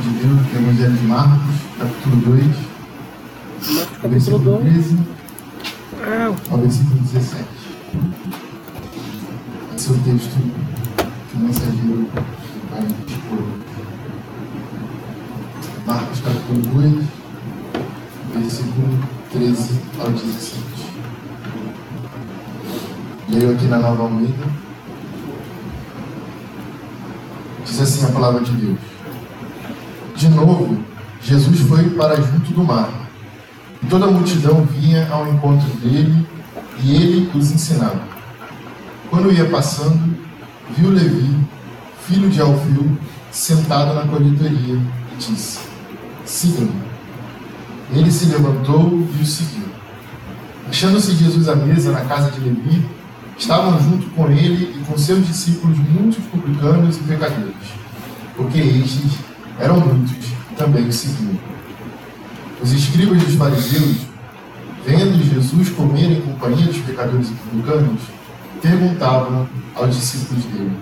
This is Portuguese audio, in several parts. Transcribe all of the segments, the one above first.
de Deus, do Evangelho de Marcos, capítulo 2, Capítulo versículo 2. 13 Ah, ao versículo 17. Esse é o texto que o mensageiro vai expor. Marcos capítulo 2, versículo 13 ao 17. Leio aqui na Nova Almeida. Diz assim a palavra de Deus. De novo, Jesus foi para junto do mar. E toda a multidão vinha ao encontro dele e ele os ensinava. Quando ia passando, viu Levi, filho de Alfeu, sentado na coletoria e disse: Siga-me. Ele se levantou e o seguiu. Achando-se Jesus à mesa na casa de Levi, estavam junto com ele e com seus discípulos muitos publicanos e pecadores, porque estes eram muitos e também o seguiam. Os escribas dos fariseus, vendo Jesus comer em companhia dos pecadores e publicanos, perguntavam aos discípulos dele: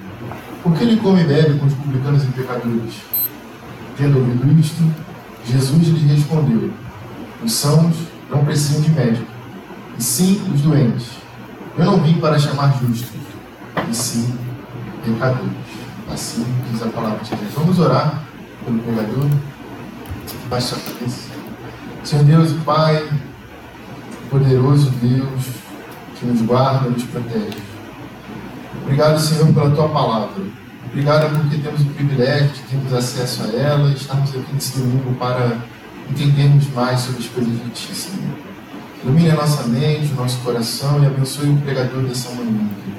Por que ele come e bebe com os publicanos e pecadores? Tendo ouvido isto, Jesus lhes respondeu: Os sãos não precisam de médico, e sim os doentes. Eu não vim para chamar justos, e sim pecadores. Assim diz a palavra de Deus. Vamos orar pelo pecador. Baixe a cabeça. Senhor Deus e Pai, poderoso Deus, que nos guarda, nos protege. Obrigado, Senhor, pela tua palavra. Obrigado porque temos o privilégio de termos acesso a ela e estamos aqui nesse domingo para entendermos mais sobre as coisas de Ti, Senhor. Ilumine a nossa mente, o nosso coração e abençoe o pregador dessa manhã, Deus.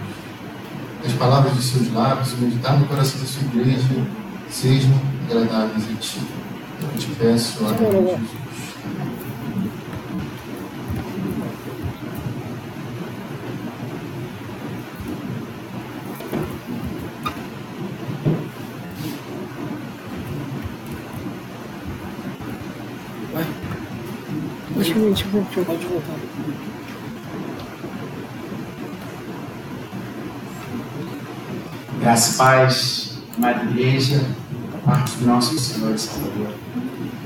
As palavras de seus lábios, o meditar no coração da sua igreja sejam agradáveis a Ti. Eu te peço, ó Deus Jesus. deixa eu ver, deixa eu ver, deixa eu ver. Pode voltar. Graça e paz, amada igreja, parte do nosso Senhor e Salvador,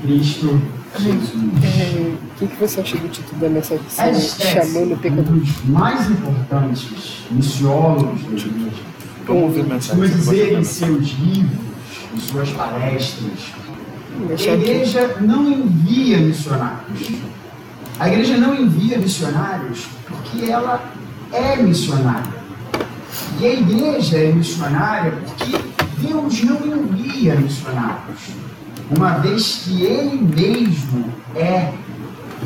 Cristo Jesus. É, O que, que você acha do título da mensagem? Chamando o um pecador. dos mais importantes missiólogos da igreja. Vamos ouvir a mensagem. Dizer em seus livros, em suas palestras, a igreja não envia missionários. A igreja não envia missionários porque ela é missionária. E a igreja é missionária porque Deus não envia missionários, uma vez que Ele mesmo é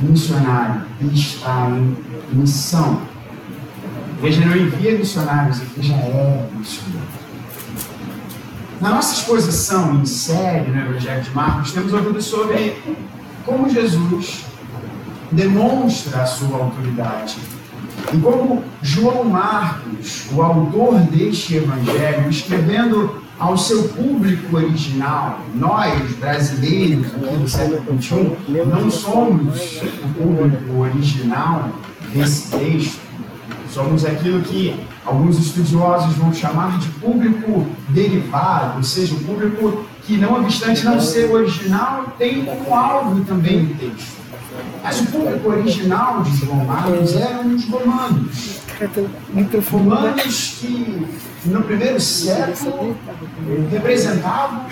missionário, Ele está em missão. A igreja não envia missionários, a igreja é missionária. Na nossa exposição em série no Evangelho de Marcos, temos ouvido sobre como Jesus demonstra a sua autoridade. E como João Marcos, o autor deste evangelho, escrevendo ao seu público original, nós, brasileiros, aqui do século XXI, não somos o público original desse texto, somos aquilo que alguns estudiosos vão chamar de público derivado, ou seja, o público que, não obstante não ser original, tem como alvo também o texto. Mas o público original de João Marcos eram os romanos. Microfone. Romanos que, no primeiro século, representavam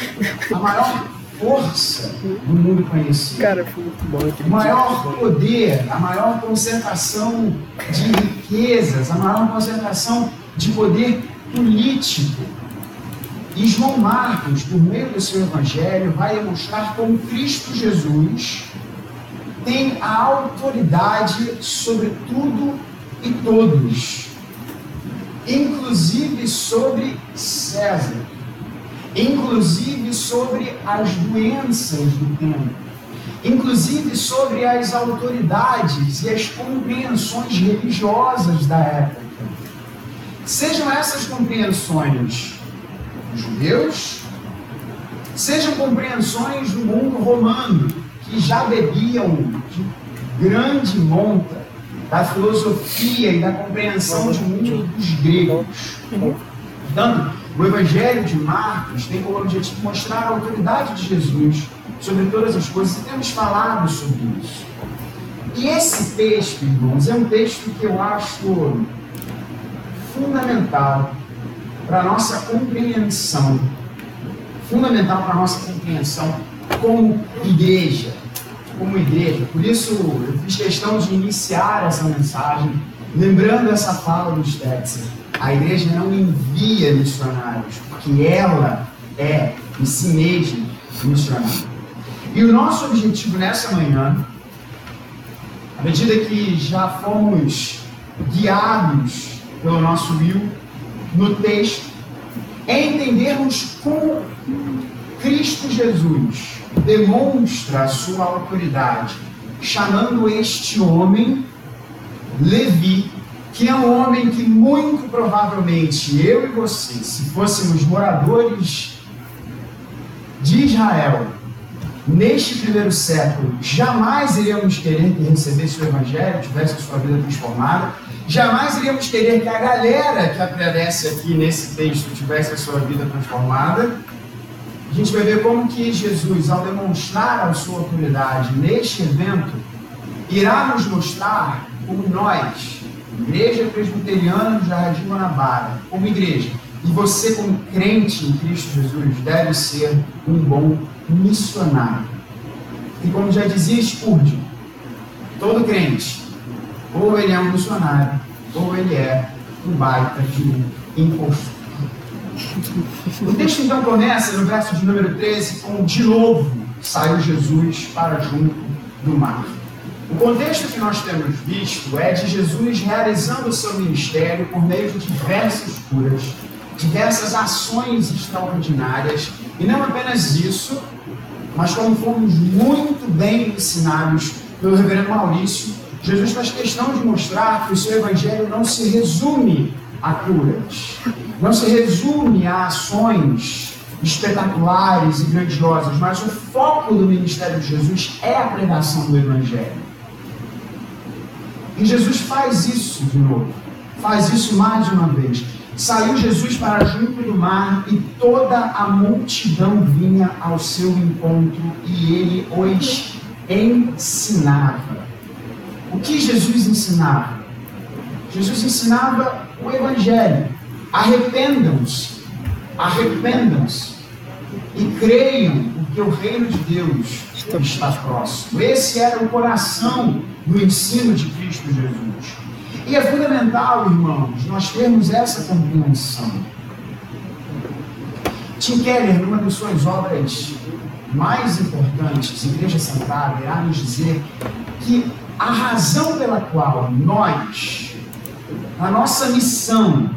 a maior força do mundo conhecido. Cara, foi muito bom O maior poder, a maior concentração de riquezas, a maior concentração de poder político. E João Marcos, por meio do seu evangelho, vai demonstrar como Cristo Jesus tem a autoridade sobre tudo todos, inclusive sobre César, inclusive sobre as doenças do tempo, inclusive sobre as autoridades e as compreensões religiosas da época. Sejam essas compreensões judeus, sejam compreensões do mundo romano, que já bebiam de grande monta da filosofia e da compreensão de mundo dos gregos. Portanto, o Evangelho de Marcos tem como objetivo mostrar a autoridade de Jesus sobre todas as coisas, e temos falado sobre isso. E esse texto, irmãos, é um texto que eu acho fundamental para a nossa compreensão, fundamental para a nossa compreensão como igreja, como igreja. Por isso, eu fiz questão de iniciar essa mensagem lembrando essa fala do Stetzer. A igreja não envia missionários, porque ela é, em si mesma, missionária. E o nosso objetivo nessa manhã, à medida que já fomos guiados pelo nosso Will no texto, é entendermos como Cristo Jesus demonstra sua autoridade, chamando este homem, Levi, que é um homem que muito provavelmente eu e você, se fôssemos moradores de Israel, neste primeiro século, jamais iríamos querer que recebesse o Evangelho, tivesse a sua vida transformada, jamais iríamos querer que a galera que aparece aqui nesse texto tivesse a sua vida transformada. A gente vai ver como que Jesus, ao demonstrar a sua autoridade neste evento, irá nos mostrar como nós, Igreja Presbiteriana do Jardim Guanabara, como igreja, e você como crente em Cristo Jesus, deve ser um bom missionário. E como já dizia Spurgeon, todo crente, ou ele é um missionário, ou ele é um baita de um impostor. O texto então começa no verso de número 13 com de novo saiu Jesus para junto do mar. O contexto que nós temos visto é de Jesus realizando o seu ministério por meio de diversas curas, diversas ações extraordinárias, e não apenas isso, mas como fomos muito bem ensinados pelo reverendo Maurício, Jesus faz questão de mostrar que o seu evangelho não se resume a curas, não se resume a ações espetaculares e grandiosas, mas o foco do ministério de Jesus é a pregação do evangelho. E Jesus faz isso de novo. Faz isso mais uma vez. Saiu Jesus para junto do mar e toda a multidão vinha ao seu encontro e ele os ensinava. O que Jesus ensinava? Jesus ensinava o Evangelho. Arrependam-se, arrependam-se e creiam porque o reino de Deus está próximo. Esse era o coração do ensino de Cristo Jesus. E é fundamental, irmãos, nós termos essa compreensão. Tim Keller, numa das suas obras mais importantes, Igreja Central, irá nos dizer que a razão pela qual nós, a nossa missão,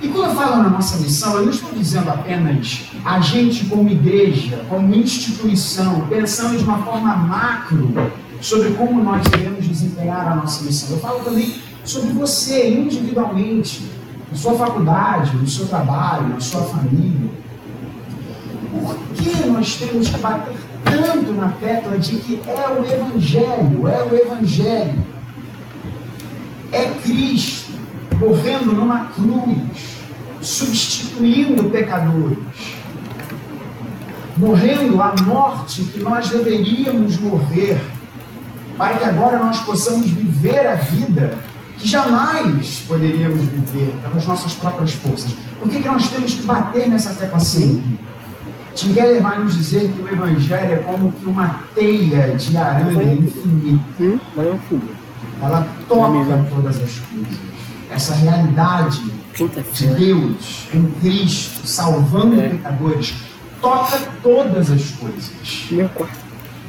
e quando eu falo na nossa missão, eu não estou dizendo apenas a gente como igreja, como instituição, pensando de uma forma macro sobre como nós devemos desempenhar a nossa missão. Eu falo também sobre você individualmente, na sua faculdade, no seu trabalho, na sua família. Por que nós temos que bater tanto na tecla de que é o Evangelho, é o Evangelho? É Cristo morrendo numa cruz, substituindo pecadores, morrendo a morte que nós deveríamos morrer, para que agora nós possamos viver a vida que jamais poderíamos viver pelas nossas próprias forças. Por que, que nós temos que bater nessa tecla sempre? Tim Keller vai nos dizer que o Evangelho é como que uma teia de aranha infinita. Hum? Ela toca todas as coisas. Essa realidade de Deus em Cristo, salvando É. pecadores, toca todas as coisas.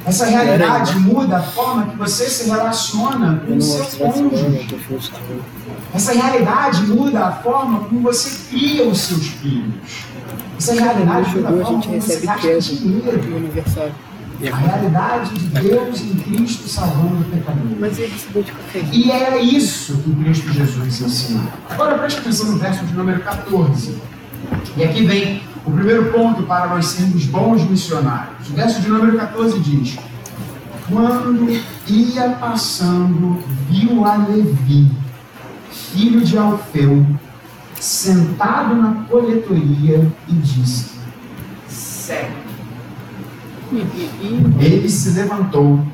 Essa realidade muda a forma que você se relaciona com o seu cônjuge. Essa realidade muda a forma como você cria os seus filhos. Essa realidade muda a forma como você gasta dinheiro. Aniversário. A realidade de Deus em Cristo salvando pecadores. Mas ele jeito. E era isso que Cristo Jesus ensinou. Agora preste atenção no verso de número 14. E aqui vem o primeiro ponto para nós sermos bons missionários. O verso de número 14 diz: Quando ia passando, viu a Levi, filho de Alfeu, sentado na coletoria e disse: Segue. Ele se levantou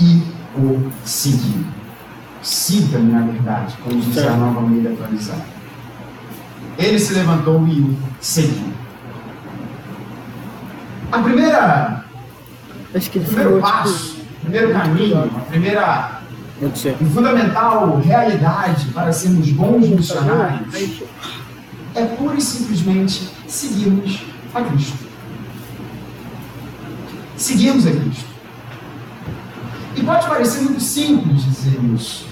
e o seguiu. Siga-me, na verdade, como diz a nova Almeida atualizada. Ele se levantou e o seguiu. A primeira, acho que o primeiro falou, passo, o primeiro caminho, a primeira tipo, e fundamental realidade para sermos bons missionários é pura e simplesmente seguirmos a Cristo. Seguirmos a Cristo. E pode parecer muito simples dizer isso.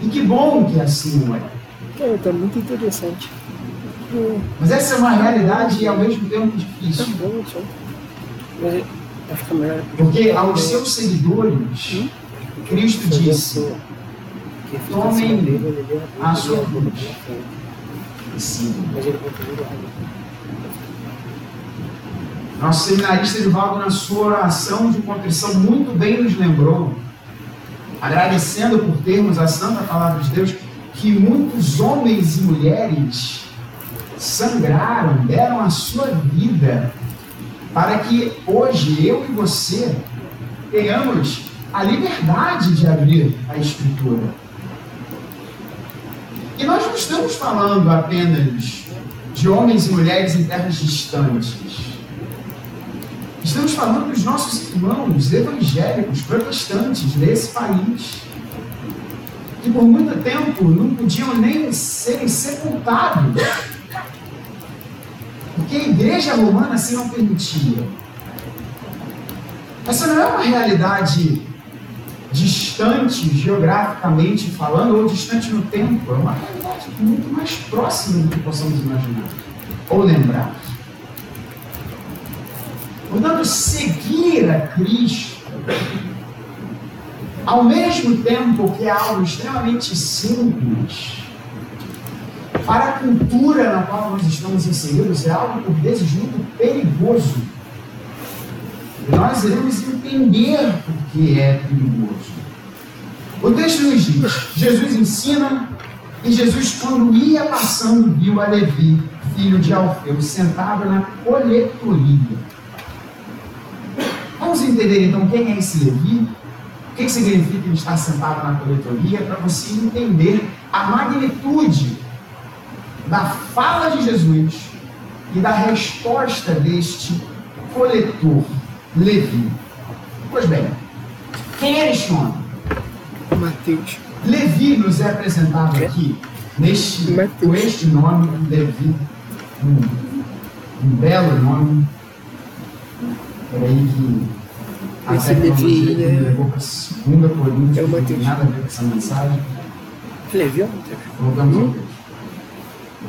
E que bom que assim não é. É, tá muito interessante. Hum, Mas essa é uma realidade e ao mesmo tempo Tá difícil. bom, só. Mas é- vai ficar melhor. Porque aos seus seguidores, Cristo disse: Tomem a sua cruz. e sigam. Mas ele continua errado. Nosso seminarista Edivaldo, na sua oração de contrição, muito bem nos lembrou, agradecendo por termos a santa palavra de Deus, que muitos homens e mulheres sangraram, deram a sua vida, para que hoje eu e você tenhamos a liberdade de abrir a Escritura. E nós não estamos falando apenas de homens e mulheres em terras distantes. Estamos falando dos nossos irmãos evangélicos, protestantes desse país, que por muito tempo não podiam nem serem sepultados, porque a igreja romana assim não permitia. Essa não é uma realidade distante geograficamente falando, ou distante no tempo, é uma realidade muito mais próxima do que possamos imaginar ou lembrar. Portanto, seguir a Cristo, ao mesmo tempo que é algo extremamente simples, para a cultura na qual nós estamos inseridos, é algo por vezes muito perigoso. E nós iremos entender por que é perigoso. O texto nos diz: Jesus ensina, e Jesus, quando ia passando, viu a Levi, filho de Alfeu, sentado na coletoria. Vamos entender então quem é esse Levi? O que significa ele estar sentado na coletoria? Para você entender a magnitude da fala de Jesus e da resposta deste coletor, Levi. Pois bem, quem era este homem? Mateus. Levi nos é apresentado aqui neste, Mateus. com este nome, Levi, um, um belo nome. Peraí que a a o a ver com essa mensagem. Ele viu.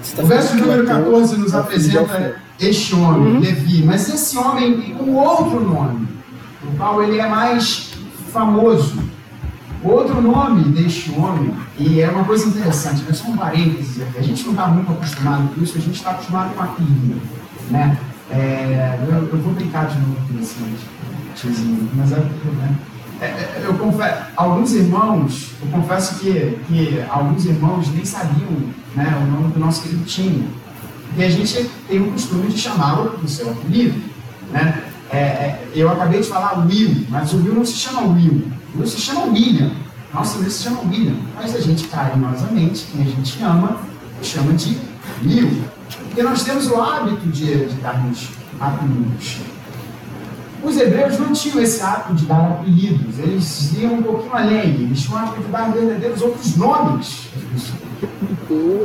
Você tá O verso número Mateus 14 nos é o apresenta este homem, Uhum. Levi, mas esse homem tem um outro nome, no qual ele é mais famoso. O outro nome deste homem, e é uma coisa interessante, é só um parênteses aqui, a gente não está muito acostumado com isso, a gente está acostumado com apelido, né? É, eu, eu vou brincar de novo com esse mas é, né? É, é, eu confesso, alguns irmãos, eu confesso que, que alguns irmãos nem sabiam né, o nome do nosso querido time. Porque a gente tem o costume de chamá-lo do seu apelido. Né? É, é, eu acabei de falar Will, mas o Will não se chama Will. O Will se chama William. Nossa, Will se chama William. Mas a gente carinhosamente, quem a gente ama, chama de Will. Porque nós temos o hábito de, de darmos apelidos. Os hebreus não tinham esse hábito de dar apelidos, eles iam um pouquinho além, eles tinham o hábito de dar verdadeiros outros nomes.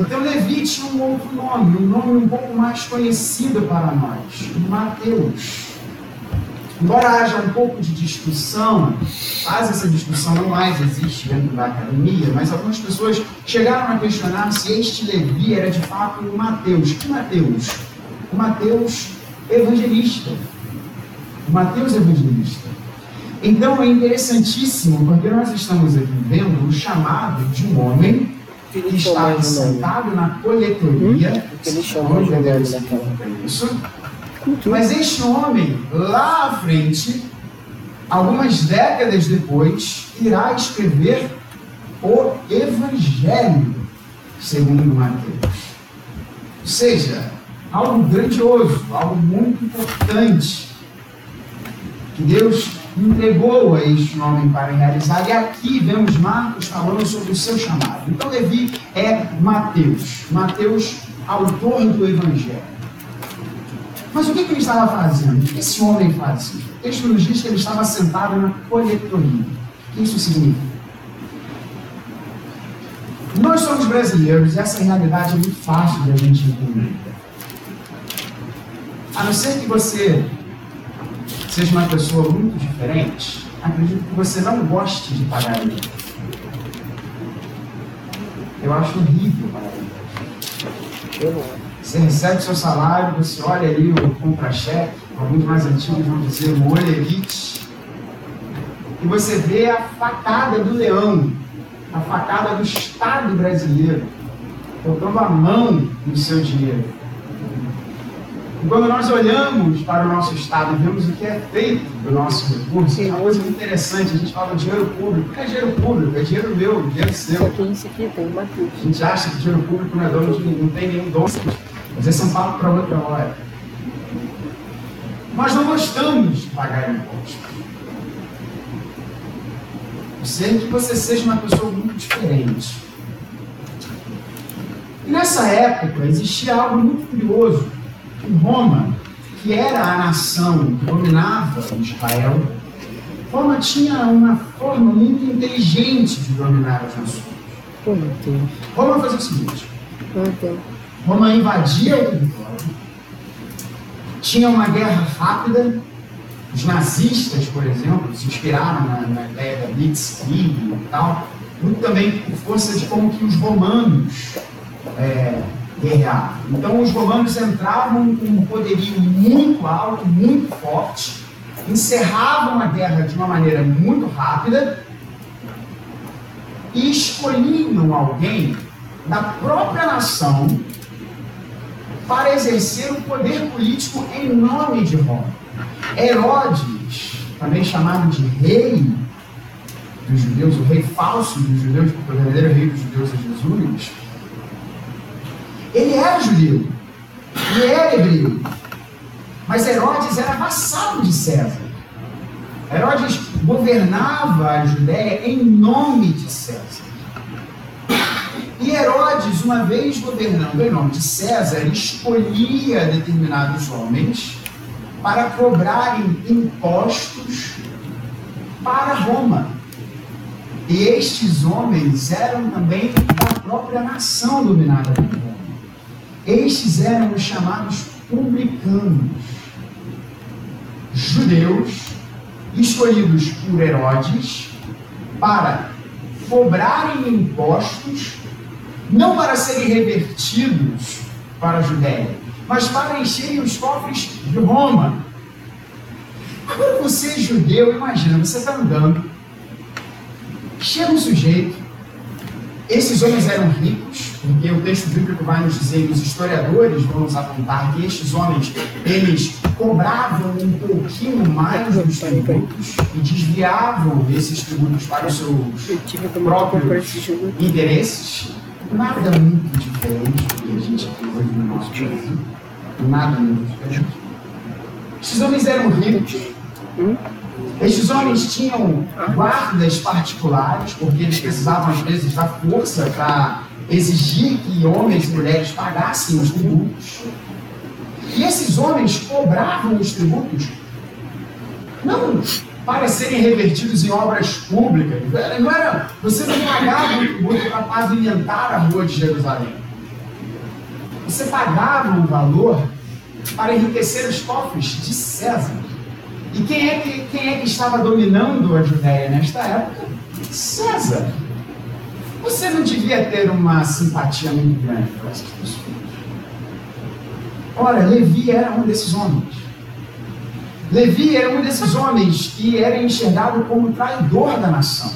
Então Levi tinha um outro nome, um nome um pouco mais conhecido para nós, Mateus. Embora haja um pouco de discussão, quase essa discussão não mais existe dentro da academia, mas algumas pessoas chegaram a questionar se este Levi era de fato o Mateus. Que Mateus? O Mateus evangelista. O Mateus evangelista. Então é interessantíssimo, porque nós estamos aqui vendo o chamado de um homem que está sentado na coletoria. Porque ele chamou de que naquela. isso. Mas este homem, lá à frente, algumas décadas depois, irá escrever o Evangelho. segundo Mateus. Ou seja, algo grandioso, algo muito importante que Deus entregou a este homem para realizar. E aqui vemos Marcos falando sobre o seu chamado. Então, Levi é Mateus. Mateus, autor do Evangelho. Mas o que, que ele estava fazendo? O que esse homem fazia? O texto nos diz que ele estava sentado na coletoria. O que isso significa? Nós somos brasileiros essa realidade é muito fácil de a gente entender. A não ser que você seja uma pessoa muito diferente, acredito que você não goste de pagar imposto. Eu acho horrível pagar. Você recebe seu salário, você olha ali o contra-cheque, alguns mais antigos vão dizer o olerite, e você vê a facada do leão, a facada do Estado brasileiro, colocando a mão no seu dinheiro. E quando nós olhamos para o nosso Estado e vemos o que é feito do nosso recurso, é uma coisa muito interessante. A gente fala dinheiro público. Não é dinheiro público, é dinheiro meu, dinheiro seu. Isso aqui, isso aqui tem uma A gente acha que dinheiro público não é dono de não tem nenhum dono. Mas esse é um papo para outra hora. Nós não gostamos de pagar imposto. Sei que você seja uma pessoa muito diferente. E nessa época existia algo muito curioso. Roma, que era a nação que dominava Israel, Roma tinha uma forma muito inteligente de dominar as nações. Roma fazia o seguinte: Roma invadia o território, tinha uma guerra rápida. Os nazistas, por exemplo, se inspiraram na, na ideia da Blitzkrieg e tal, muito também por força de como que os romanos é, guerreavam. Então, os romanos entravam com um poderio muito alto, muito forte, encerravam a guerra de uma maneira muito rápida e escolhiam alguém da própria nação para exercer o poder político em nome de Roma. Herodes, também chamado de rei dos judeus, o rei falso dos judeus, porque o verdadeiro rei dos judeus é Jesus, ele era judeu, ele era hebreu, mas Herodes era vassalo de César. Herodes governava a Judéia em nome de César. E Herodes, uma vez governando em nome de César, escolhia determinados homens para cobrarem impostos para Roma. E estes homens eram também da própria nação dominada por Roma. Estes eram os chamados publicanos, judeus escolhidos por Herodes para cobrarem impostos não para serem revertidos para a Judéia, mas para encherem os cofres de Roma. Agora você, judeu, imagina, você está andando, chega um sujeito, esses homens eram ricos, porque o texto bíblico vai nos dizer, e os historiadores vão nos apontar que estes homens, eles cobravam um pouquinho mais dos tributos e desviavam esses tributos para os seus próprios interesses nada muito diferente do que a gente tem hoje no nosso país. Nada muito diferente. Esses homens eram ricos. Estes homens tinham guardas particulares, porque eles precisavam, às vezes, da força para exigir que homens e mulheres pagassem os tributos. E esses homens cobravam os tributos não para serem revertidos em obras públicas. Não era, você não pagava um tributo para pavimentar a rua de Jerusalém. Você pagava um valor para enriquecer os cofres de César. E quem é que, quem é que estava dominando a Judéia nesta época? César. Você não devia ter uma simpatia muito grande para essas pessoas. Ora, Levi era um desses homens. Levi era um desses homens que era enxergado como traidor da nação.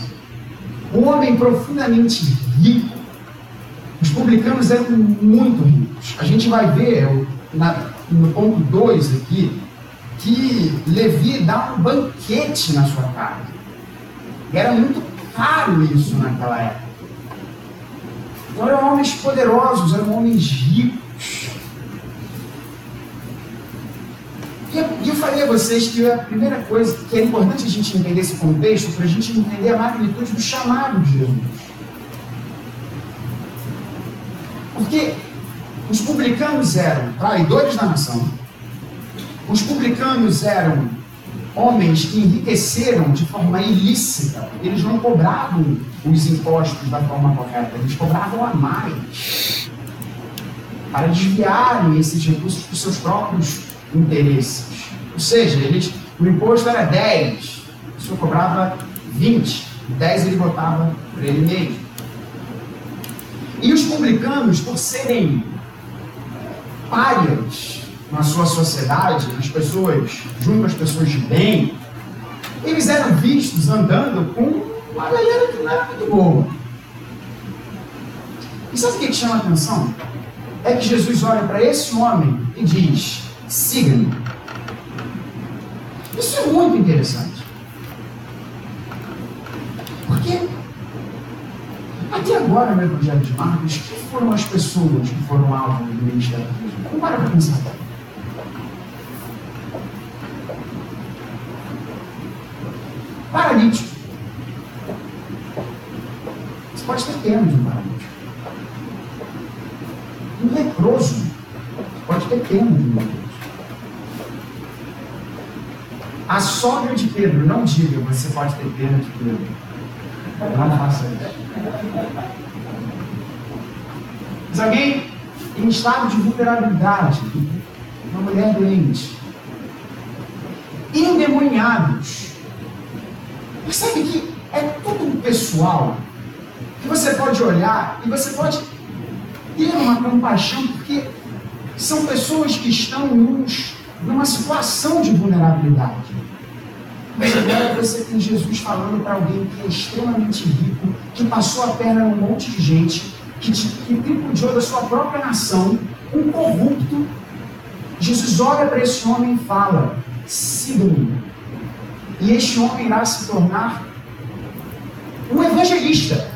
Um homem profundamente rico. Os publicanos eram muito ricos. A gente vai ver na, no ponto 2 aqui que Levi dá um banquete na sua casa. Era muito caro isso naquela época. Eram homens poderosos, eram homens ricos. E eu falei a vocês que a primeira coisa que é importante a gente entender esse contexto, para a gente entender a magnitude do chamado de Jesus. Porque os publicanos eram traidores da nação, os publicanos eram homens que enriqueceram de forma ilícita, eles não cobravam os impostos da forma correta, eles cobravam a mais para desviarem esses recursos para os seus próprios interesses. Ou seja, eles, o imposto era 10, o senhor cobrava 20, 10 ele botava para ele mesmo. E os publicanos, por serem párias na sua sociedade, as pessoas, junto às pessoas de bem, eles eram vistos andando com uma galera que não era muito boa. E sabe o que chama a atenção? É que Jesus olha para esse homem e diz: siga-me. Isso é muito interessante. Porque até agora no Evangelho de Marcos, quem foram as pessoas que foram alvo do ministério de Jesus? Parar para pensar. Paralítico. Você pode ter pena de um paralítico. Um leproso. Você pode ter pena de um leproso. A sogra de Pedro, não diga, você pode ter pena de Pedro. Não faça isso. Mas alguém em estado de vulnerabilidade, uma mulher doente, endemoniados. Percebe que é tudo pessoal, que você pode olhar e você pode ter uma compaixão, porque são pessoas que estão nos, numa situação de vulnerabilidade. Mas agora você tem Jesus falando para alguém que é extremamente rico, que passou a perna num monte de gente, que, que tripudiou da sua própria nação, um corrupto. Jesus olha para esse homem e fala: siga-me. E este homem irá se tornar um evangelista.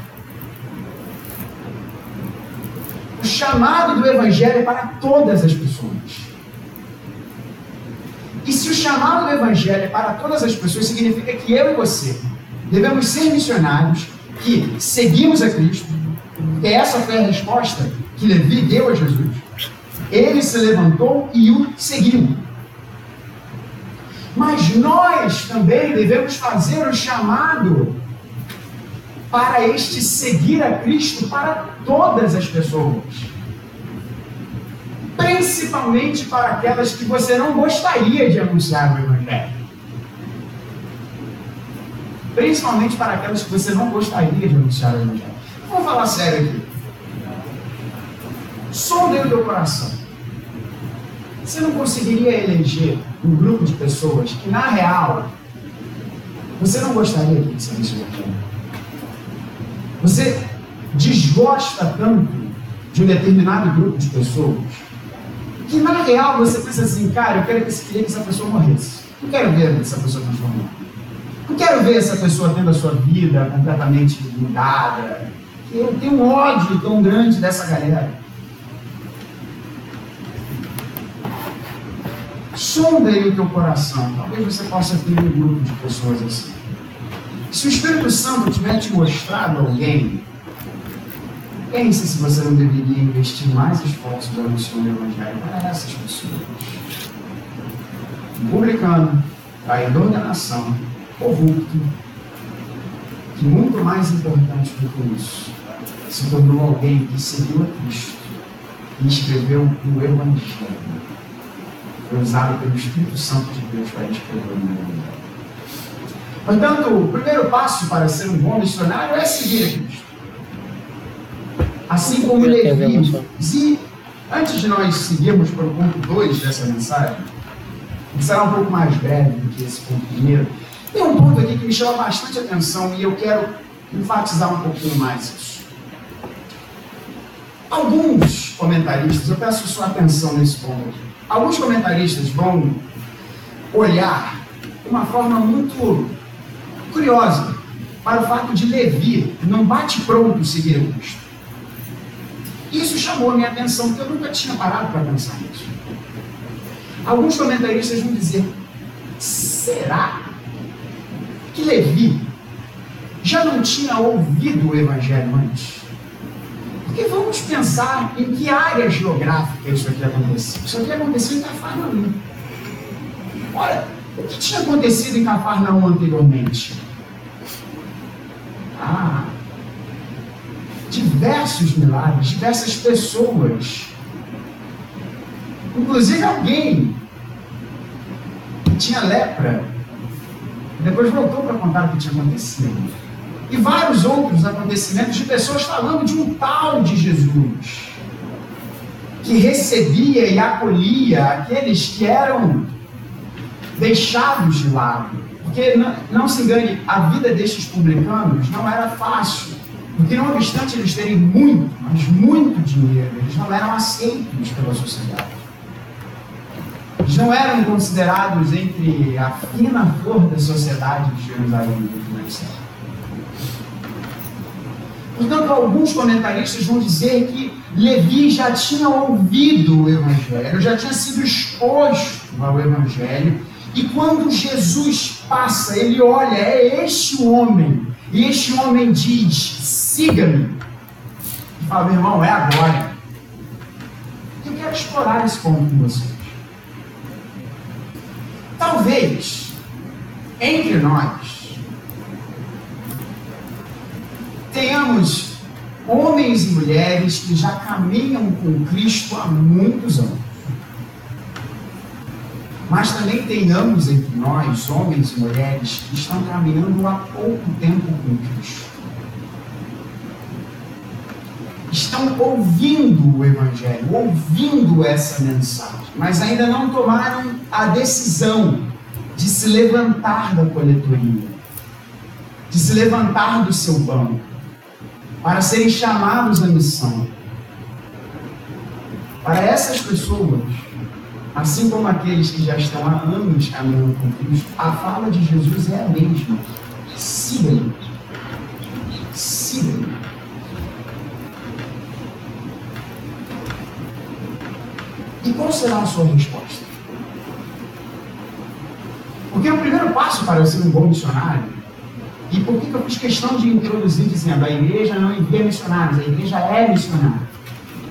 O chamado do evangelho é para todas as pessoas. E se o chamado do Evangelho é para todas as pessoas, significa que eu e você devemos ser missionários que seguimos a Cristo. É essa foi a resposta que Levi deu a Jesus. Ele se levantou e o seguiu. Mas nós também devemos fazer o chamado para este seguir a Cristo para todas as pessoas principalmente para aquelas que você não gostaria de anunciar o Evangelho. Principalmente para aquelas que você não gostaria de anunciar o Evangelho. Vamos falar sério aqui. Sonde o teu coração. Você não conseguiria eleger um grupo de pessoas que, na real, você não gostaria o Evangelho. Você desgosta tanto de um determinado grupo de pessoas que na real você pensa assim, cara, eu quero que, esse, que essa pessoa morresse. Não quero ver essa pessoa transformada. Não quero ver essa pessoa tendo a sua vida completamente mudada. Eu tenho um ódio tão grande dessa galera. Sonda aí o teu coração. Talvez você possa ter um grupo de pessoas assim. Se o Espírito Santo tiver te mostrado alguém Pense se você não deveria investir mais esforços no o Evangelho para essas pessoas. Um publicano, traidor da nação, corrupto, que muito mais importante do que isso, se tornou alguém que seguiu a Cristo e escreveu o Evangelho. Foi usado pelo Espírito Santo de Deus para escrever o Evangelho. Portanto, o primeiro passo para ser um bom missionário é seguir a Cristo. Assim como Levi. Se, antes de nós seguirmos para o ponto 2 dessa mensagem, que será um pouco mais breve do que esse ponto primeiro, tem um ponto aqui que me chama bastante atenção e eu quero enfatizar um pouquinho mais isso. Alguns comentaristas, eu peço sua atenção nesse ponto aqui. Alguns comentaristas vão olhar de uma forma muito curiosa para o fato de Levi não bate pronto seguir a Cristo. Isso chamou a minha atenção, porque eu nunca tinha parado para pensar nisso. Alguns comentaristas vão dizer: será que Levi já não tinha ouvido o Evangelho antes? Porque vamos pensar em que área geográfica isso aqui aconteceu. Isso aqui aconteceu em Cafarnaum. Olha, o que tinha acontecido em Cafarnaum anteriormente? Ah, diversos milagres, diversas pessoas. Inclusive alguém que tinha lepra. Depois voltou para contar o que tinha acontecido. E vários outros acontecimentos de pessoas falando de um tal de Jesus. Que recebia e acolhia aqueles que eram deixados de lado. Porque não, não se engane, a vida destes publicanos não era fácil. Porque não obstante eles terem muito, mas muito dinheiro, eles não eram aceitos pela sociedade. Eles não eram considerados entre a fina flor da sociedade de Jerusalém do século. Portanto, alguns comentaristas vão dizer que Levi já tinha ouvido o Evangelho, já tinha sido exposto ao Evangelho, e quando Jesus passa, ele olha, é este homem, e este homem diz: siga-me. E fala, meu irmão, é agora. Eu quero explorar esse ponto com vocês. Talvez, entre nós, tenhamos homens e mulheres que já caminham com Cristo há muitos anos. Mas também tenhamos entre nós, homens e mulheres, que estão caminhando há pouco tempo com Cristo. Estão ouvindo o Evangelho, ouvindo essa mensagem, mas ainda não tomaram a decisão de se levantar da coletoria, de se levantar do seu banco para serem chamados à missão. Para essas pessoas, assim como aqueles que já estão há anos caminhando com Cristo, a fala de Jesus é a mesma. Siga-lhe. Siga-lhe. E qual será a sua resposta? Porque o primeiro passo para ser um bom missionário e por que, eu fiz questão de introduzir dizendo a igreja não envia missionários, a igreja é missionária?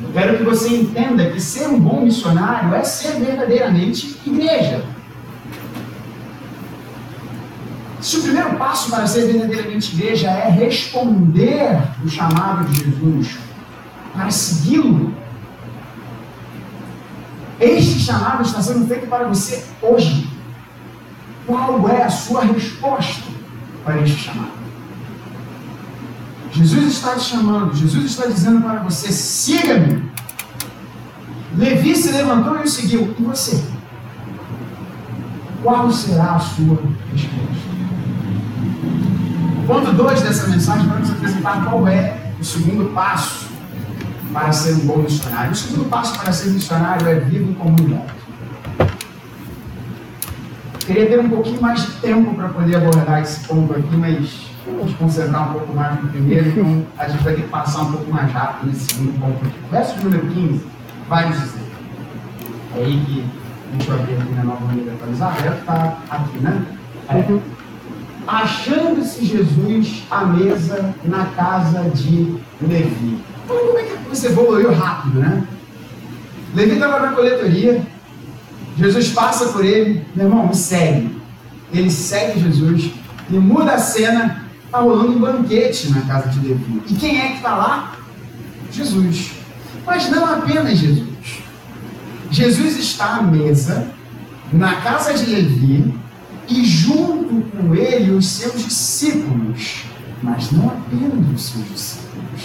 Eu quero que você entenda que ser um bom missionário é ser verdadeiramente igreja. Se o primeiro passo para ser verdadeiramente igreja é responder o chamado de Jesus, para segui-lo, este chamado está sendo feito para você hoje. Qual é a sua resposta? Para este chamado. Jesus está te chamando, Jesus está dizendo para você: siga-me. Levi se levantou e o seguiu. E você? Qual será a sua resposta? Ponto 2 dessa mensagem, vamos apresentar qual é o segundo passo para ser um bom missionário. O segundo passo para ser missionário é vivo em comunidade. Queria ter um pouquinho mais de tempo para poder abordar esse ponto aqui, mas vamos concentrar um pouco mais no primeiro, então a gente vai ter que passar um pouco mais rápido nesse segundo ponto aqui. Verso número 15 vai nos dizer. É aí que, deixa eu abrir aqui na nova maneira atualizada, está aqui, né? É. Achando-se Jesus à mesa na casa de Levi. Como é que você evoluiu rápido, né? Levi estava na coletoria, Jesus passa por ele, meu irmão, me segue. Ele segue Jesus e muda a cena, está rolando um banquete na casa de Levi. E quem é que está lá? Jesus. Mas não apenas Jesus. Jesus está à mesa, na casa de Levi, e junto com ele os seus discípulos. Mas não apenas os seus discípulos.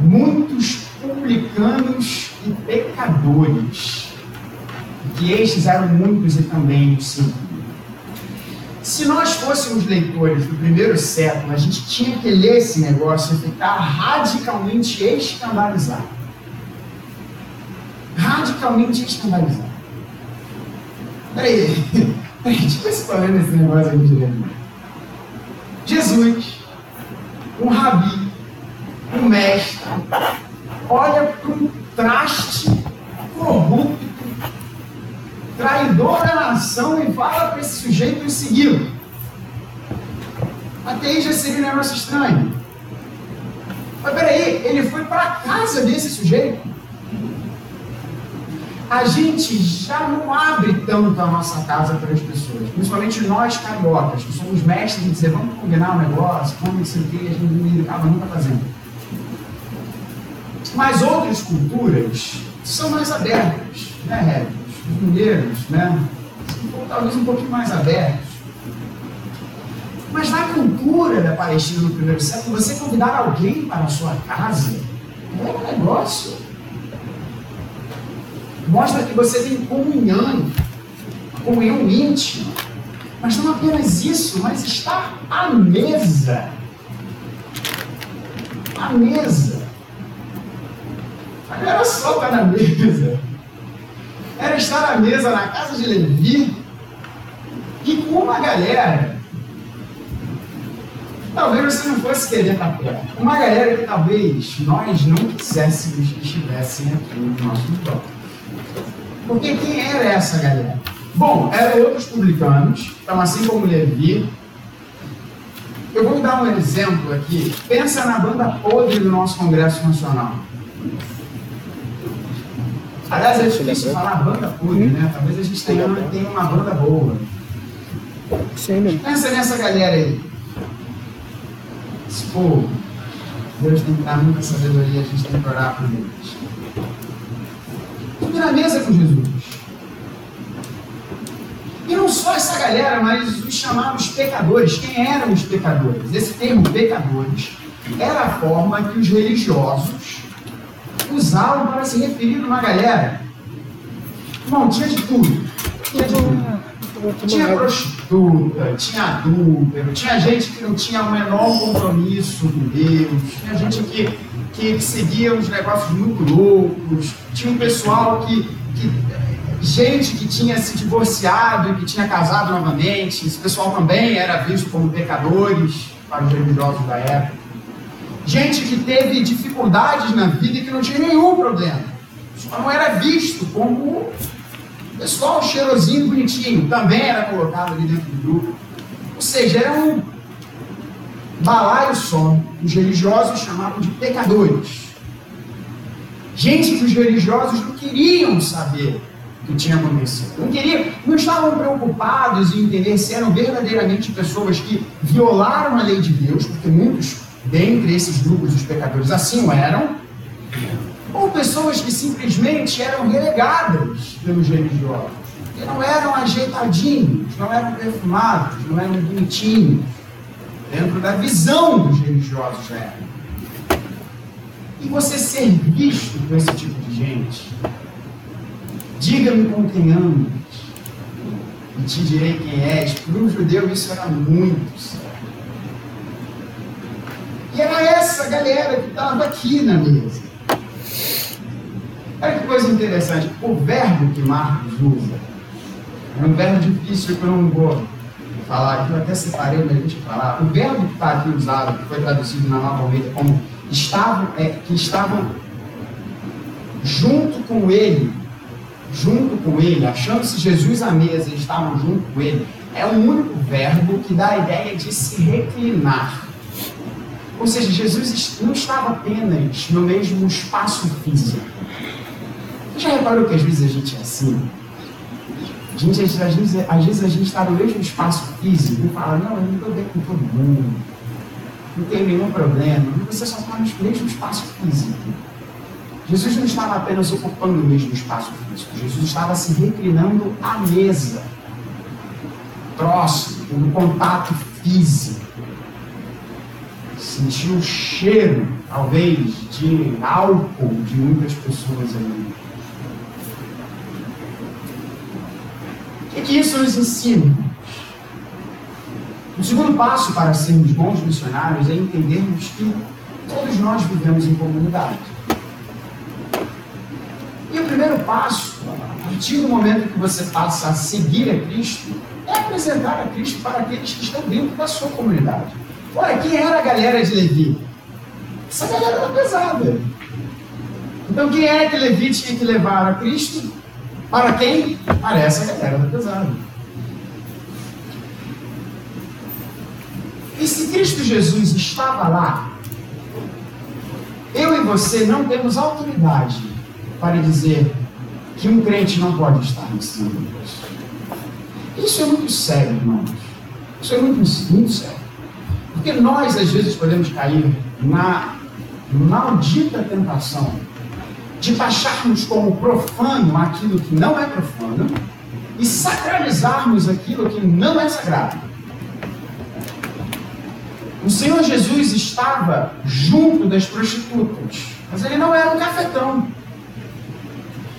Muitos publicanos e pecadores que estes eram muitos e também os cinco. Se nós fôssemos leitores do primeiro século, a gente tinha que ler esse negócio e ficar radicalmente escandalizado. Radicalmente escandalizado. Peraí, peraí, deixa eu explanar esse negócio aqui direito. Jesus, um rabi, um mestre, olha para um traste corrupto, traidor da nação e fala para esse sujeito segui-lo. Até aí já seria um negócio estranho. Mas peraí, ele foi para casa desse sujeito. A gente já não abre tanto a nossa casa para as pessoas, principalmente nós cariocas, que somos mestres em dizer vamos combinar um negócio, vamos se que a gente acaba nunca fazendo. Mas outras culturas são mais abertas, né, Regis? Mineiros, né? Talvez um pouquinho mais abertos. Mas na cultura da Palestina no primeiro século, você convidar alguém para a sua casa é um negócio. Mostra que você tem comunhão, comunhão íntima. Mas não apenas isso, mas estar à mesa. À mesa. Não era só estar na mesa. Era estar à mesa na casa de Levi e com uma galera talvez você não fosse querer estar perto. Uma galera que talvez nós não quiséssemos que estivessem aqui no nosso lugar. Porque quem era essa galera? Bom, eram outros publicanos, então assim como Levi. Eu vou dar um exemplo aqui. Pensa na banda podre do nosso Congresso Nacional. Aliás, é difícil falar banda podre, né? Talvez a gente tenha, tenha uma banda boa. Sim, Pensa nessa galera aí pô, Deus tem que dar muita sabedoria, a gente tem que orar por eles. Tudo na mesa com Jesus. E não só essa galera, mas os chamados pecadores. Quem eram os pecadores? Esse termo pecadores era a forma que os religiosos usavam para se referir a uma galera. Irmão, tinha de tudo. Tinha de tudo. Tinha prostituta, tinha adúltero, tinha gente que não tinha o menor compromisso com Deus, tinha gente que, que seguia uns negócios muito loucos, tinha um pessoal que, que gente que tinha se divorciado e que tinha casado novamente, esse pessoal também era visto como pecadores para os religiosos da época. Gente que teve dificuldades na vida e que não tinha nenhum problema. Só não era visto como Pessoal cheirosinho, bonitinho, também era colocado ali dentro do grupo. Ou seja, era um balaio só. Os religiosos chamavam de pecadores. Gente que os religiosos não queriam saber que tinha acontecido. Não queriam, não estavam preocupados em entender se eram verdadeiramente pessoas que violaram a lei de Deus, porque muitos dentre esses grupos, os pecadores, assim o eram, ou pessoas que simplesmente eram relegadas pelos religiosos, que não eram ajeitadinhos, não eram perfumados, não eram bonitinhos, dentro da visão dos religiosos da época. E você ser visto por esse tipo de gente, diga-me com quem amas, e te direi quem és. Para um judeu isso era muito sério. E era essa galera que estava aqui na mesa. Olha que coisa interessante. O verbo que Marcos usa é um verbo difícil que eu não vou falar, que eu até separei para a gente falar. O verbo que está aqui usado, que foi traduzido na Nova Almeida como estavam, é, que estavam junto com ele, junto com ele, achando-se Jesus à mesa e estavam junto com ele, é o único verbo que dá a ideia de se reclinar. Ou seja, Jesus não estava apenas no mesmo espaço físico você já reparou que às vezes a gente é assim? A gente, às, vezes, a gente está no mesmo espaço físico e fala, não, eu não estou bem com todo mundo, não tem nenhum problema. Você só está no mesmo espaço físico. Jesus não estava apenas ocupando o mesmo espaço físico, Jesus estava se reclinando à mesa, próximo, no contato físico. Sentiu o cheiro, talvez, de álcool de muitas pessoas ali. O que isso nos ensina? O segundo passo para sermos bons missionários é entendermos que todos nós vivemos em comunidade. E o primeiro passo, a partir do momento que você passa a seguir a Cristo, é apresentar a Cristo para aqueles que estão dentro da sua comunidade. Olha, quem era a galera de Levi? Essa galera era pesada. Então quem é que Levi tinha que levar a Cristo? Para quem? Para essa galera da pesada. E se Cristo Jesus estava lá, eu e você não temos autoridade para dizer que um crente não pode estar no cima de Deus. Isso é muito sério, irmãos. Isso é muito, muito sério. Porque nós, às vezes, podemos cair na maldita tentação de taxarmos como profano aquilo que não é profano e sacralizarmos aquilo que não é sagrado. O Senhor Jesus estava junto das prostitutas, mas ele não era um cafetão.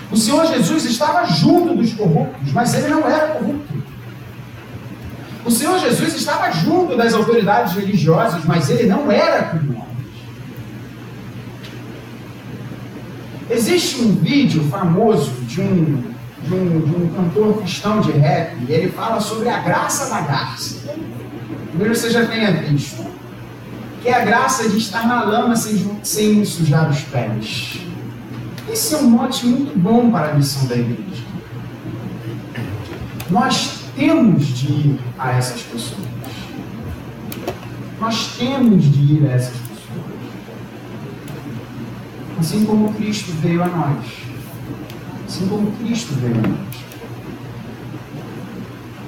O Senhor Jesus estava junto dos corruptos, mas ele não era corrupto. O Senhor Jesus estava junto das autoridades religiosas, mas ele não era criminoso. Existe um vídeo famoso de um, de um, de um cantor cristão de rap, e ele fala sobre a graça da garça. Primeiro você já tenha visto. Que é a graça de estar na lama sem, sem sujar os pés. Esse é um mote muito bom para a missão da igreja. Nós temos de ir a essas pessoas. Nós temos de ir a essas pessoas. Assim como Cristo veio a nós. Assim como Cristo veio a nós.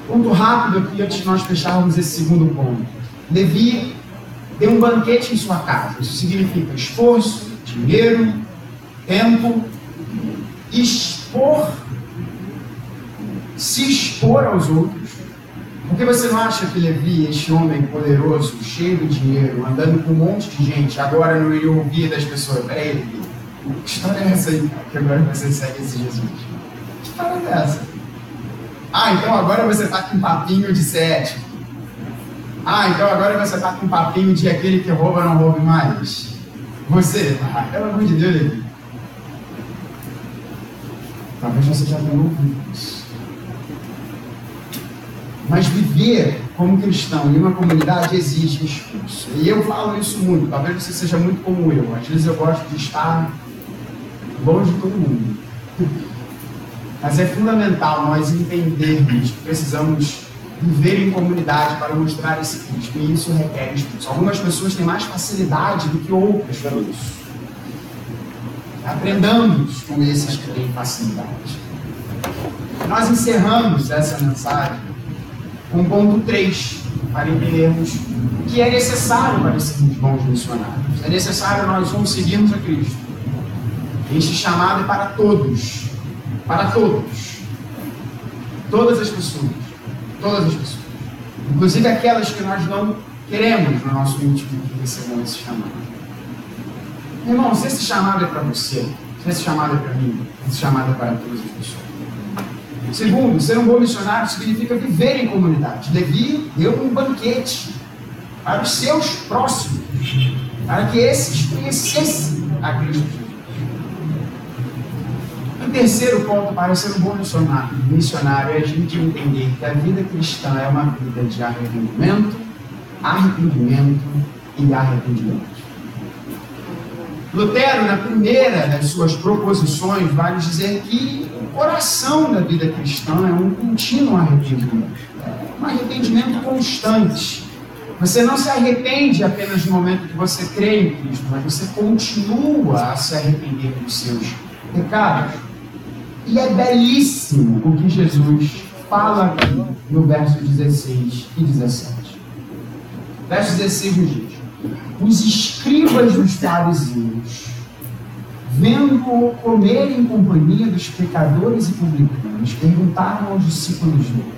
Ponto rápido aqui antes de nós fecharmos esse segundo ponto. Levi deu um banquete em sua casa. Isso significa esforço, dinheiro, tempo, expor, se expor aos outros. Porque você não acha que Levi, este homem poderoso, cheio de dinheiro, andando com um monte de gente, agora não iria ouvir das pessoas? Peraí, Levi, que história é essa aí que agora você segue esse Jesus? Que história é essa? Ah, então agora você está com um papinho de sete. Ah, então agora você está com um papinho de aquele que rouba não roube mais. Você, ah, pelo amor de Deus, Levi. Talvez você já tenha ouvido isso. Mas viver como cristão em uma comunidade exige esforço. E eu falo isso muito. Talvez você seja muito como eu. Às vezes eu gosto de estar longe de todo mundo. Mas é fundamental nós entendermos que precisamos viver em comunidade para mostrar esse Cristo. E isso requer esforço. Algumas pessoas têm mais facilidade do que outras para isso. Aprendamos com esses que têm facilidade. Nós encerramos essa mensagem com ponto 3, para entendermos o que é necessário para sermos bons missionários. É necessário nós conseguirmos a Cristo este chamado é para todos. Para todos. Todas as pessoas. Todas as pessoas. Inclusive aquelas que nós não queremos no nosso íntimo que recebam esse chamado. Irmão, se esse chamado é para você, se esse chamado é para mim, esse chamado é para todas as pessoas. Segundo, ser um bom missionário significa viver em comunidade. Levi deu um banquete para os seus próximos, para que esses conhecessem a Cristo o terceiro ponto para ser um bom missionário, missionário é a gente entender que a vida cristã é uma vida de arrependimento, arrependimento e arrependimento. Lutero, na primeira das suas proposições, vai dizer que o coração da vida cristã é um contínuo arrependimento, um arrependimento constante. Você não se arrepende apenas no momento que você crê em Cristo, mas você continua a se arrepender dos seus pecados. E é belíssimo o que Jesus fala aqui no verso 16 e 17. Verso 16 nos diz: Os escribas dos fariseus, vendo-o comer em companhia dos pecadores e publicanos, perguntaram aos discípulos dele: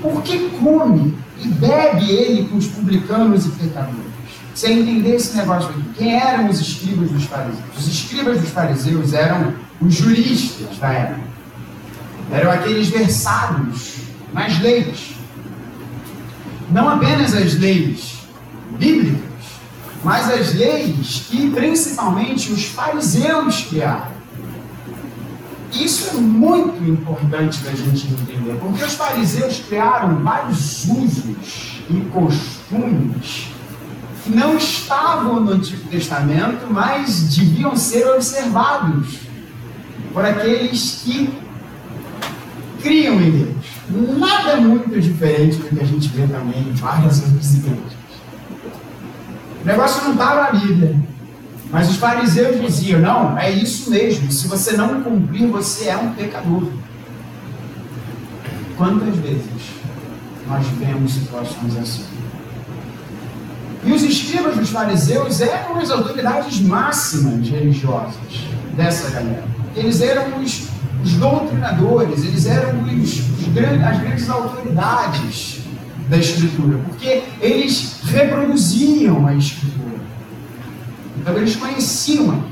Por que come e bebe ele com os publicanos e pecadores? Você entender esse negócio aqui. Quem eram os escribas dos fariseus? Os escribas dos fariseus eram os juristas da época. Eram aqueles versados nas leis. Não apenas as leis bíblicas, mas as leis que principalmente os fariseus criaram. Isso é muito importante da gente entender, porque os fariseus criaram vários usos e costumes que não estavam no Antigo Testamento, mas deviam ser observados por aqueles que criam em Deus. Nada muito diferente do que a gente vê também em várias outras igrejas. O negócio não estava na Bíblia. Mas os fariseus diziam: não, é isso mesmo. Se você não cumprir, você é um pecador. Quantas vezes nós vemos situações assim? E os escribas dos fariseus eram as autoridades máximas religiosas dessa galera. Eles eram os, os doutrinadores, eles eram os, os grandes, as grandes autoridades da Escritura, porque eles reproduziam a Escritura. Então eles conheciam.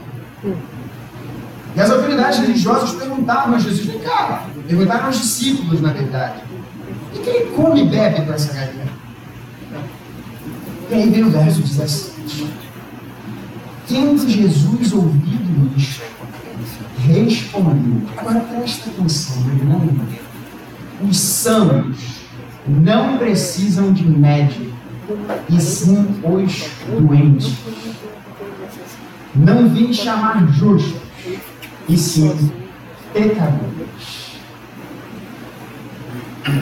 E as autoridades religiosas perguntavam a Jesus, vem perguntaram aos discípulos, na verdade, e que ele come e bebe com essa galera? E aí vem o verso 17. Tendo Jesus ouvido isso, respondeu. Agora presta atenção, irmão. Os sãos não precisam de médico, e sim os doentes. Não vim chamar justos, e sim pecadores.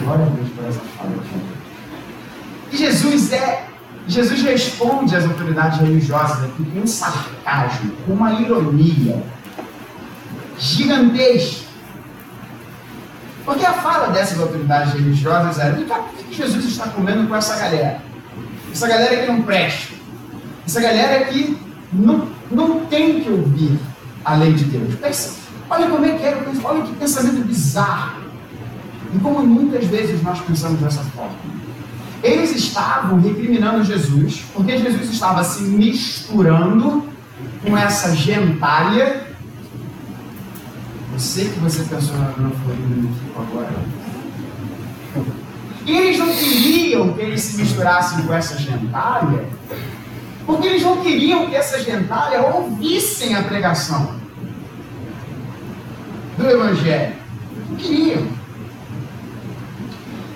Glória a Deus por essa fala. E Jesus é Jesus responde às autoridades religiosas aqui com um sarcasmo, com uma ironia gigantesca. Porque a fala dessas autoridades religiosas era: por que Jesus está comendo com essa galera? Essa galera que não presta. Essa galera que não, não tem que ouvir a lei de Deus. Pensa, olha como é que é, olha que pensamento bizarro. E como muitas vezes nós pensamos dessa forma. Eles estavam recriminando Jesus, porque Jesus estava se misturando com essa gentalha. Eu sei que você pensou na Florida agora. E eles não queriam que eles se misturassem com essa gentalha, porque eles não queriam que essa gentalha ouvissem a pregação do Evangelho. Não queriam.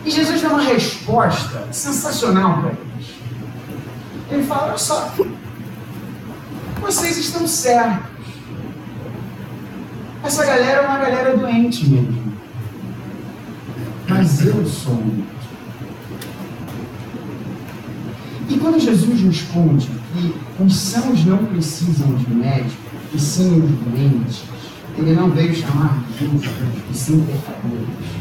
E Jesus dá uma resposta sensacional para eles. Ele fala: olha só, vocês estão certos. Essa galera é uma galera doente mesmo. Mas eu sou um. E quando Jesus responde que os sãos não precisam de médico, e sim os doentes, ele não veio chamar de justos, e sim pecadores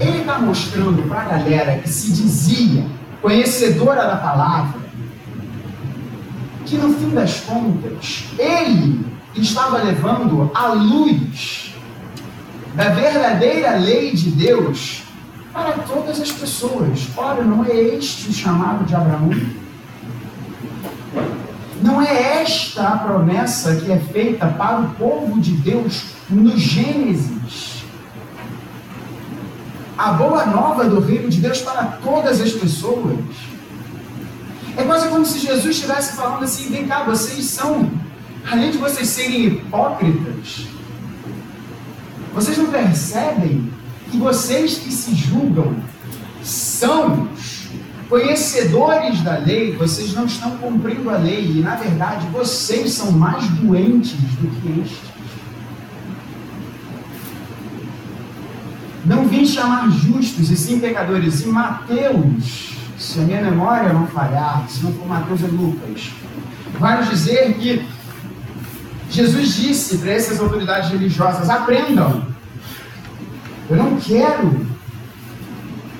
ele está mostrando para a galera que se dizia conhecedora da palavra, que no fim das contas, ele estava levando a luz da verdadeira lei de Deus para todas as pessoas. Ora, não é este o chamado de Abraão? Não é esta a promessa que é feita para o povo de Deus no Gênesis? a boa nova do reino de Deus para todas as pessoas. É quase como se Jesus estivesse falando assim: vem cá, vocês são, além de vocês serem hipócritas, vocês não percebem que vocês que se julgam são conhecedores da lei, vocês não estão cumprindo a lei, e na verdade vocês são mais doentes do que estes. Não vim chamar justos e sim pecadores. E Mateus, se a minha memória não falhar, se não for Mateus é Lucas, vai dizer que Jesus disse para essas autoridades religiosas: aprendam. Eu não quero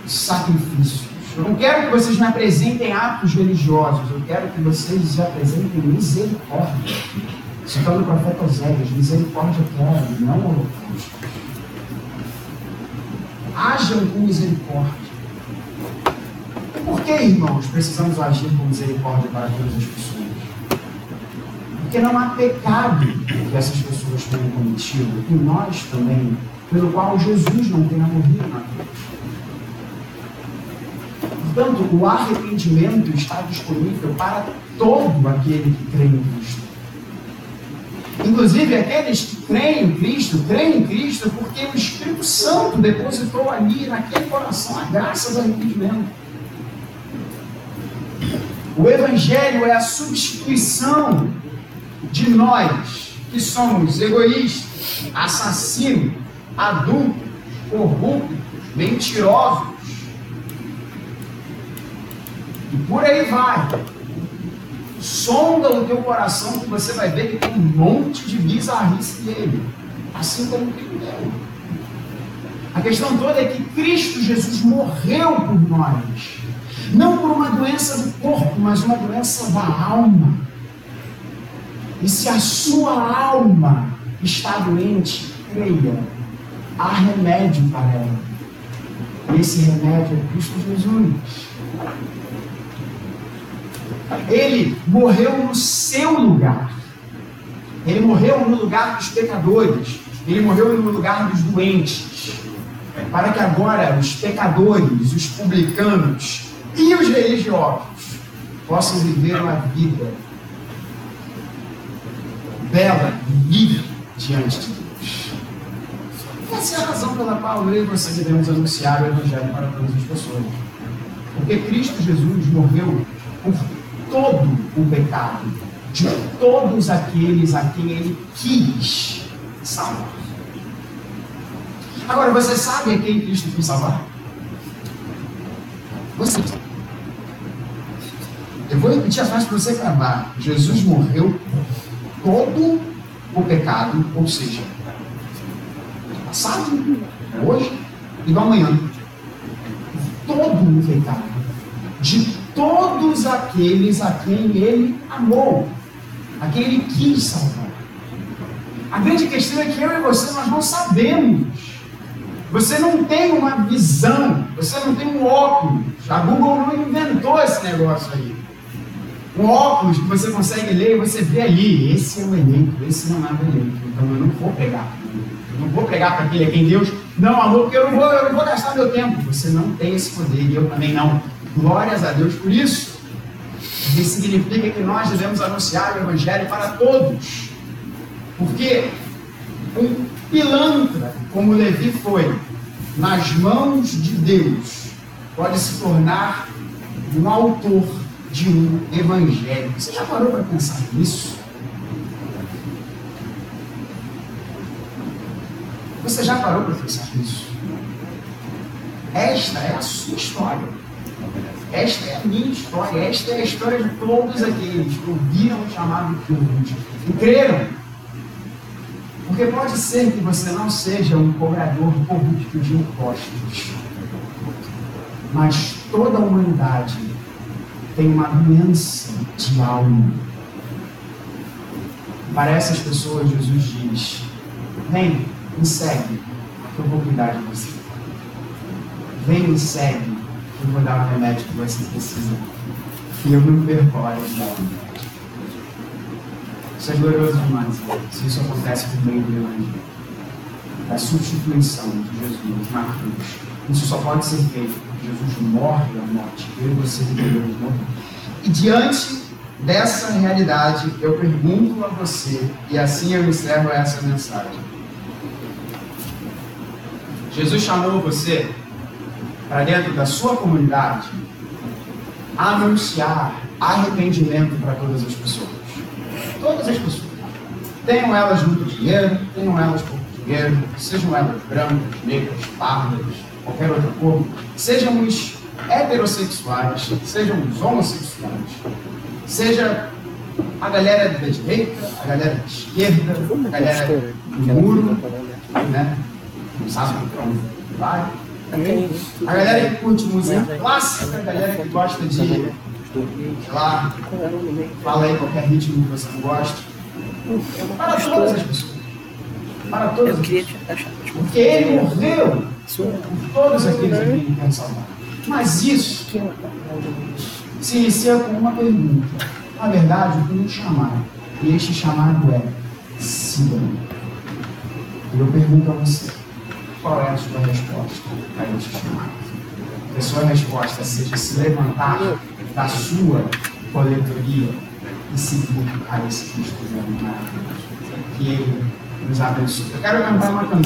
sacrifícios. Eu não quero que vocês me apresentem atos religiosos. Eu quero que vocês apresentem misericórdia. Citando o profeta Oséias: misericórdia quero, não holocausto hajam com misericórdia. Por que, irmãos, precisamos agir com misericórdia para todas as pessoas? Porque não há pecado que essas pessoas tenham cometido, e nós também, pelo qual Jesus não tenha morrido na cruz. Portanto, o arrependimento está disponível para todo aquele que crê em Cristo. Inclusive, aqueles que creem em Cristo, creem em Cristo porque o Espírito Santo depositou ali, naquele coração, a graça do arrependimento. O Evangelho é a substituição de nós, que somos egoístas, assassinos, adultos, corruptos, mentirosos. E por aí vai. Sonda o teu coração que você vai ver que tem um monte de bizarrice nele. Assim como tem o. A questão toda é que Cristo Jesus morreu por nós. Não por uma doença do corpo, mas uma doença da alma. E se a sua alma está doente, creia, há remédio para ela. E esse remédio é Cristo Jesus. Ele morreu no seu lugar. Ele morreu no lugar dos pecadores. Ele morreu no lugar dos doentes. Para que agora os pecadores, os publicanos e os religiosos possam viver uma vida bela e diante de Deus. Essa é a razão pela qual eu e você devemos anunciar o Evangelho para todas as pessoas. Porque Cristo Jesus morreu por todo o pecado de todos aqueles a quem ele quis salvar. Agora, você sabe a quem Cristo quis salvar? Você. Eu vou repetir a frase para você gravar. Jesus morreu todo o pecado, ou seja, passado, hoje e do amanhã. Todo o pecado de todos aqueles a quem ele amou, a quem ele quis salvar. A grande questão é que eu e você nós não sabemos. Você não tem uma visão, você não tem um óculos. A Google não inventou esse negócio aí. Um óculos que você consegue ler e você vê ali, esse é o eleito, esse não é o eleito. Então eu não vou pregar. Eu não vou pregar para aquele a quem Deus não amou, porque eu não vou, eu não vou gastar meu tempo. Você não tem esse poder e eu também não. Glórias a Deus por isso. Isso significa que nós devemos anunciar o Evangelho para todos. Porque um pilantra, como Levi foi, nas mãos de Deus, pode se tornar um autor de um evangelho. Você já parou para pensar nisso? Você já parou para pensar nisso? Esta é a sua história. Esta é a minha história. Esta é a história de todos aqueles que ouviram o chamado de Deus e creram. Porque pode ser que você não seja um cobrador corrupto de impostos, mas toda a humanidade tem uma doença de alma. Para essas pessoas, Jesus diz: Vem, me segue, que eu vou cuidar de você. Vem, me segue, que eu vou dar o remédio que você precisa. E eu não perco a de dar Isso é glorioso demais. Se isso acontece por meio do Evangelho, da substituição de Jesus na cruz, isso só pode ser feito Jesus morre a morte, eu e você devemos morrer. E diante dessa realidade, eu pergunto a você, e assim eu encerro essa mensagem. Jesus chamou você para dentro da sua comunidade anunciar arrependimento para todas as pessoas. Todas as pessoas. Tenham elas muito dinheiro, tenham elas pouco sejam elas brancas, negras, pardas, qualquer outra cor, sejam os heterossexuais, sejam os homossexuais, seja a galera da direita, a galera da esquerda, a galera do muro, né? Não sabe para onde vai. A galera que curte música clássica, a galera que gosta de, sei lá, fala aí qualquer ritmo que você não gosta. Para todas as pessoas. Para todas as pessoas. Porque ele morreu por todos aqueles que ele quer salvar. Mas isso se inicia com uma pergunta. Na verdade, o que nos chamar. E este chamado é sim. E eu pergunto a você, qual é a sua resposta a este chamado? Que a sua resposta seja se levantar da sua coletoria e seguir a esse Cristo maravilhoso. Que Ele nos abençoe. Eu quero cantar uma canção.